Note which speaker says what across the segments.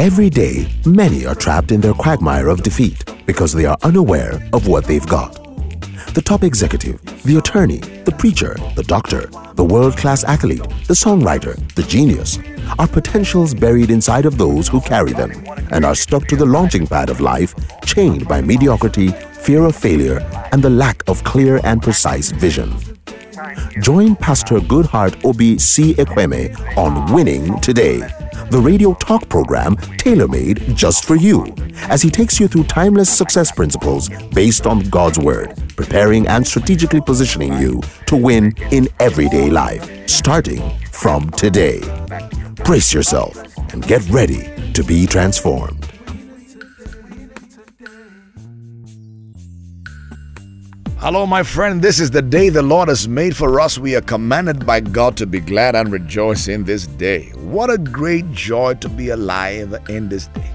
Speaker 1: Every day, many are trapped in their quagmire of defeat because they are unaware of what they've got. The top executive, the attorney, the preacher, the doctor, the world class athlete, the songwriter, the genius are potentials buried inside of those who carry them and are stuck to the launching pad of life, chained by mediocrity, fear of failure, and the lack of clear and precise vision. Join Pastor Goodheart Obi C. Ekweme on Winning Today, the radio talk program tailor made just for you, as he takes you through timeless success principles based on God's Word, preparing and strategically positioning you to win in everyday life, starting from today. Brace yourself and get ready to be transformed.
Speaker 2: Hello, my friend. This is the day the Lord has made for us. We are commanded by God to be glad and rejoice in this day. What a great joy to be alive in this day.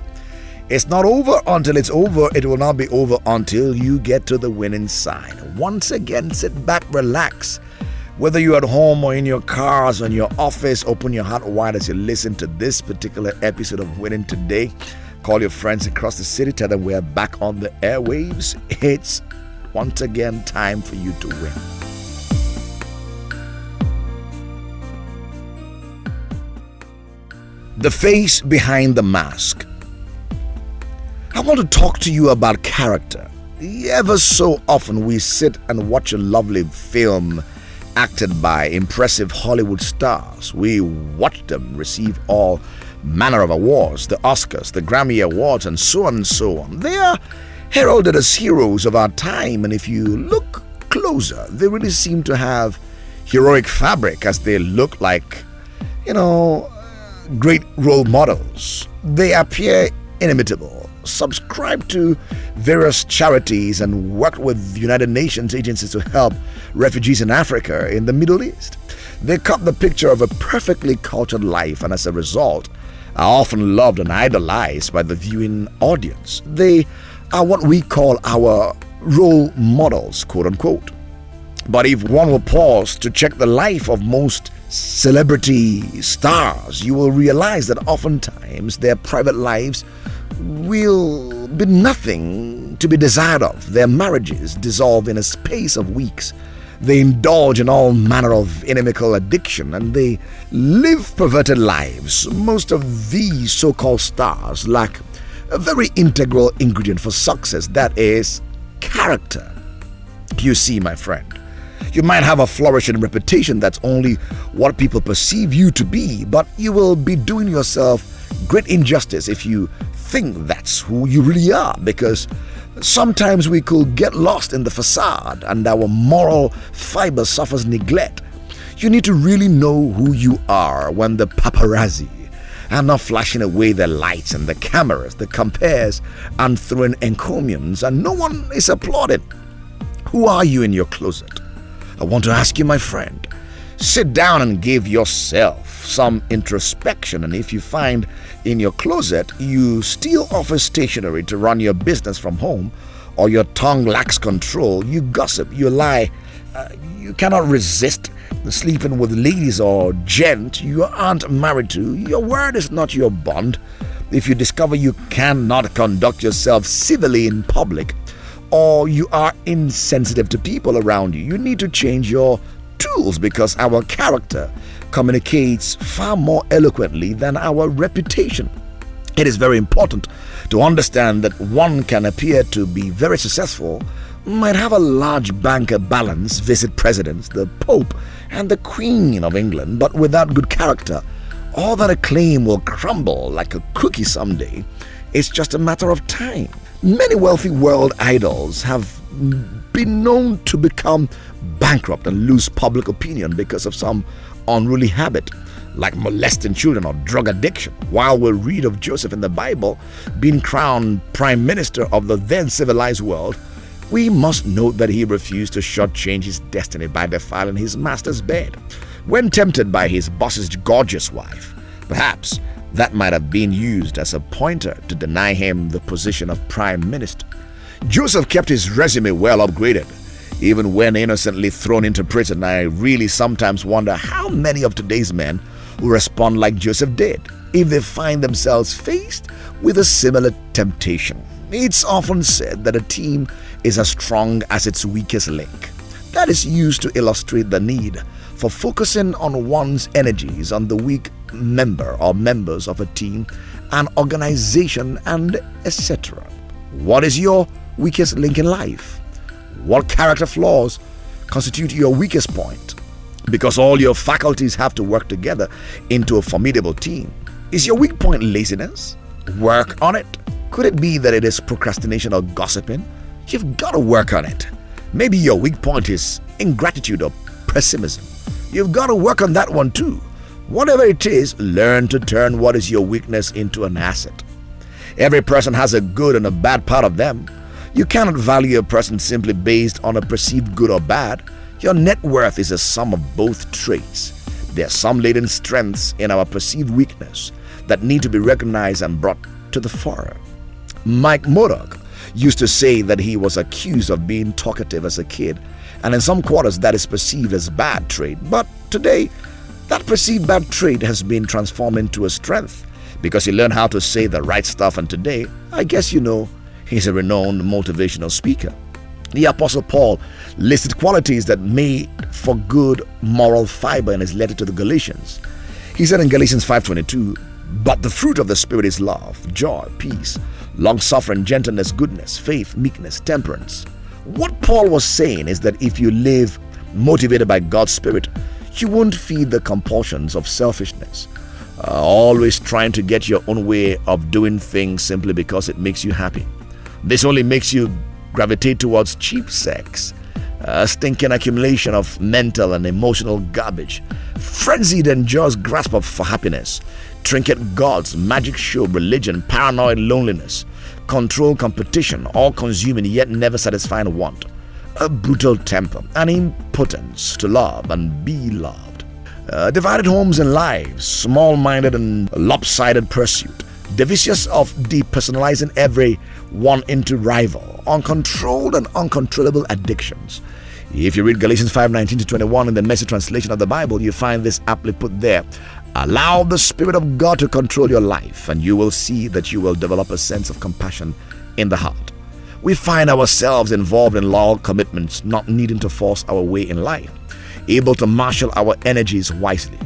Speaker 2: It's not over until it's over. It will not be over until you get to the winning side. Once again, sit back, relax. Whether you're at home or in your cars or in your office, open your heart wide as you listen to this particular episode of Winning Today. Call your friends across the city, tell them we're back on the airwaves. It's once again time for you to win. The face behind the mask. I want to talk to you about character. Ever so often, we sit and watch a lovely film acted by impressive Hollywood stars. We watch them receive all manner of awards the Oscars, the Grammy Awards, and so on and so on. They are heralded as heroes of our time, and if you look closer, they really seem to have heroic fabric as they look like, you know, great role models. They appear inimitable, subscribe to various charities, and work with United Nations agencies to help refugees in Africa, in the Middle East. They cut the picture of a perfectly cultured life, and as a result, are often loved and idolized by the viewing audience. They are what we call our role models, quote unquote. But if one will pause to check the life of most celebrity stars, you will realize that oftentimes their private lives will be nothing to be desired of. Their marriages dissolve in a space of weeks. They indulge in all manner of inimical addiction and they live perverted lives. Most of these so called stars lack a very integral ingredient for success that is character. You see, my friend, you might have a flourishing reputation that's only what people perceive you to be, but you will be doing yourself great injustice if you think that's who you really are because sometimes we could get lost in the facade and our moral fiber suffers neglect. You need to really know who you are when the paparazzi are not flashing away the lights and the cameras, the compares, and throwing encomiums, and no one is applauding. Who are you in your closet? I want to ask you, my friend, sit down and give yourself some introspection. And if you find in your closet you steal office stationery to run your business from home, or your tongue lacks control, you gossip, you lie, uh, you cannot resist sleeping with ladies or gent you aren't married to, your word is not your bond. If you discover you cannot conduct yourself civilly in public, or you are insensitive to people around you, you need to change your tools because our character communicates far more eloquently than our reputation. It is very important to understand that one can appear to be very successful might have a large banker balance, visit presidents, the Pope, and the Queen of England, but without good character, all that acclaim will crumble like a cookie someday. It's just a matter of time. Many wealthy world idols have been known to become bankrupt and lose public opinion because of some unruly habit, like molesting children or drug addiction. While we read of Joseph in the Bible being crowned prime minister of the then civilized world, we must note that he refused to shortchange his destiny by defiling his master's bed when tempted by his boss's gorgeous wife. Perhaps that might have been used as a pointer to deny him the position of prime minister. Joseph kept his resume well upgraded. Even when innocently thrown into prison, I really sometimes wonder how many of today's men will respond like Joseph did. if they find themselves faced with a similar temptation. It's often said that a team is as strong as its weakest link. That is used to illustrate the need for focusing on one's energies on the weak member or members of a team, an organization, and etc. What is your weakest link in life? What character flaws constitute your weakest point? Because all your faculties have to work together into a formidable team. Is your weak point laziness? Work on it. Could it be that it is procrastination or gossiping? You've got to work on it. Maybe your weak point is ingratitude or pessimism. You've got to work on that one too. Whatever it is, learn to turn what is your weakness into an asset. Every person has a good and a bad part of them. You cannot value a person simply based on a perceived good or bad. Your net worth is a sum of both traits. There are some latent strengths in our perceived weakness that need to be recognized and brought to the fore. Mike Murdock used to say that he was accused of being talkative as a kid, and in some quarters that is perceived as bad trait. But today, that perceived bad trait has been transformed into a strength because he learned how to say the right stuff, and today, I guess you know, he's a renowned motivational speaker. The Apostle Paul listed qualities that made for good moral fiber in his letter to the Galatians. He said in Galatians 5:22, "But the fruit of the spirit is love, joy, peace, long-suffering, gentleness, goodness, faith, meekness, temperance." What Paul was saying is that if you live motivated by God's spirit, you won't feed the compulsions of selfishness. Uh, always trying to get your own way of doing things simply because it makes you happy. This only makes you gravitate towards cheap sex, a stinking accumulation of mental and emotional garbage, frenzied and just grasp of for happiness, trinket gods, magic show, religion, paranoid loneliness, control competition, all consuming yet never satisfying want, a brutal temper, an impotence to love and be loved, uh, divided homes and lives, small minded and lopsided pursuit, Devicious of depersonalizing every one into rival, uncontrolled and uncontrollable addictions. If you read Galatians 5:19 to 21 in the message translation of the Bible, you find this aptly put there. Allow the Spirit of God to control your life, and you will see that you will develop a sense of compassion in the heart. We find ourselves involved in loyal commitments, not needing to force our way in life, able to marshal our energies wisely.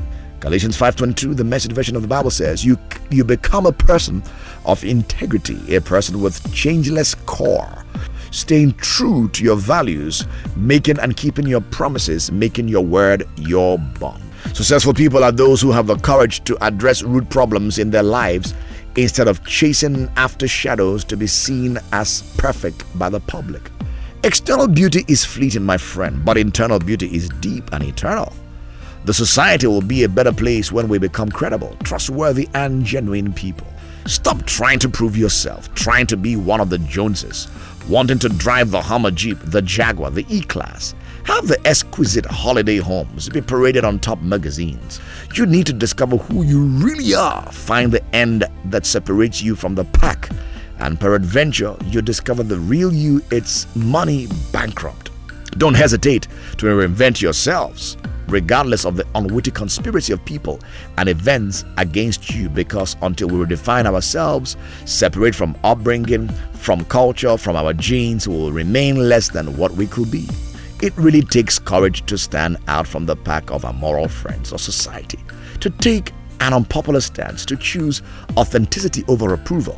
Speaker 2: Galatians 5:22, the message version of the Bible says, "You you become a person of integrity, a person with changeless core, staying true to your values, making and keeping your promises, making your word your bond." Successful people are those who have the courage to address root problems in their lives instead of chasing after shadows to be seen as perfect by the public. External beauty is fleeting, my friend, but internal beauty is deep and eternal. The society will be a better place when we become credible, trustworthy, and genuine people. Stop trying to prove yourself, trying to be one of the Joneses, wanting to drive the Hummer Jeep, the Jaguar, the E Class. Have the exquisite holiday homes be paraded on top magazines. You need to discover who you really are, find the end that separates you from the pack, and peradventure, you discover the real you, it's money bankrupt. Don't hesitate to reinvent yourselves regardless of the unwitting conspiracy of people and events against you, because until we redefine ourselves, separate from upbringing, from culture, from our genes, we will remain less than what we could be. It really takes courage to stand out from the pack of our moral friends or society, to take an unpopular stance, to choose authenticity over approval,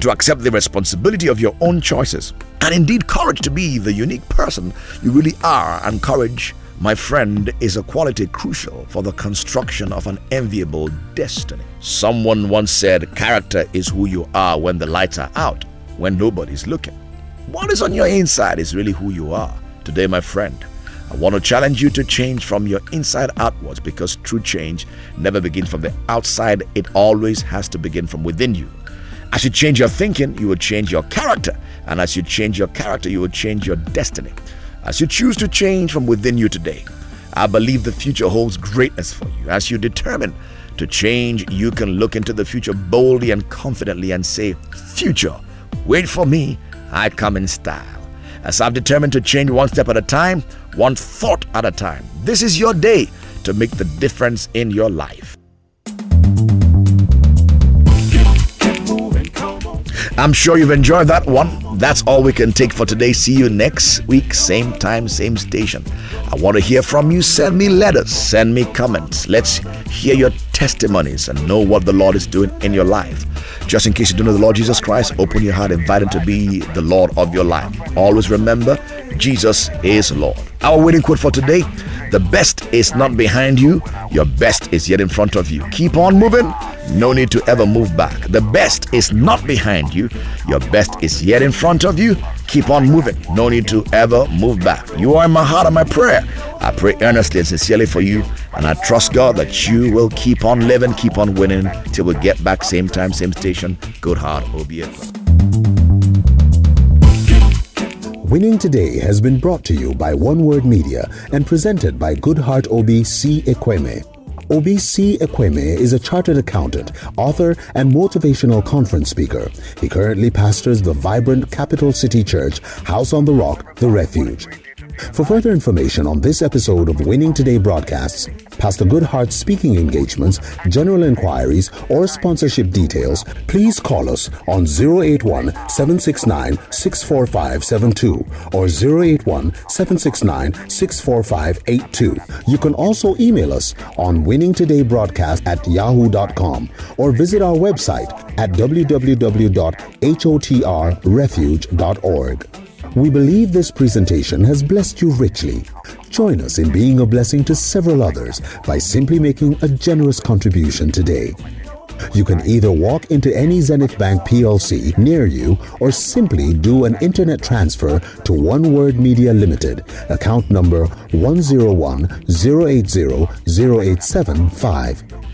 Speaker 2: to accept the responsibility of your own choices, and indeed courage to be the unique person you really are, and courage my friend, is a quality crucial for the construction of an enviable destiny. Someone once said, Character is who you are when the lights are out, when nobody's looking. What is on your inside is really who you are. Today, my friend, I want to challenge you to change from your inside outwards because true change never begins from the outside, it always has to begin from within you. As you change your thinking, you will change your character. And as you change your character, you will change your destiny as you choose to change from within you today, I believe the future holds greatness for you. As you determine to change, you can look into the future boldly and confidently and say, Future, wait for me, I come in style. As I've determined to change one step at a time, one thought at a time, this is your day to make the difference in your life. I'm sure you've enjoyed that one. That's all we can take for today. See you next week, same time, same station. I want to hear from you. Send me letters, send me comments. Let's hear your testimonies and know what the Lord is doing in your life. Just in case you don't know the Lord Jesus Christ, open your heart, invite Him to be the Lord of your life. Always remember, Jesus is Lord. Our winning quote for today the best is not behind you, your best is yet in front of you. Keep on moving, no need to ever move back. The best is not behind you, your best is yet in front of you. Keep on moving, no need to ever move back. You are in my heart and my prayer. I pray earnestly and sincerely for you, and I trust God that you will keep on living, keep on winning till we get back same time, same station. Good heart.
Speaker 1: Winning Today has been brought to you by One Word Media and presented by Goodheart Obi C. Ekweme. Obi C. Ekweme is a chartered accountant, author, and motivational conference speaker. He currently pastors the vibrant Capital City Church, House on the Rock, The Refuge. For further information on this episode of Winning Today broadcasts, Pastor Goodheart's speaking engagements, general inquiries, or sponsorship details, please call us on 081 769 64572 or 081 769 64582. You can also email us on winningtodaybroadcast at yahoo.com or visit our website at www.hotrrefuge.org. We believe this presentation has blessed you richly. Join us in being a blessing to several others by simply making a generous contribution today. You can either walk into any Zenith Bank PLC near you or simply do an internet transfer to One Word Media Limited, account number 101 080 0875.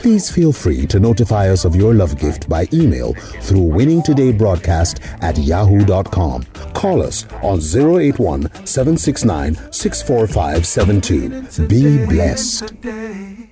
Speaker 1: Please feel free to notify us of your love gift by email through winningtodaybroadcast at yahoo.com. Call us on 081 769 64572. Be blessed.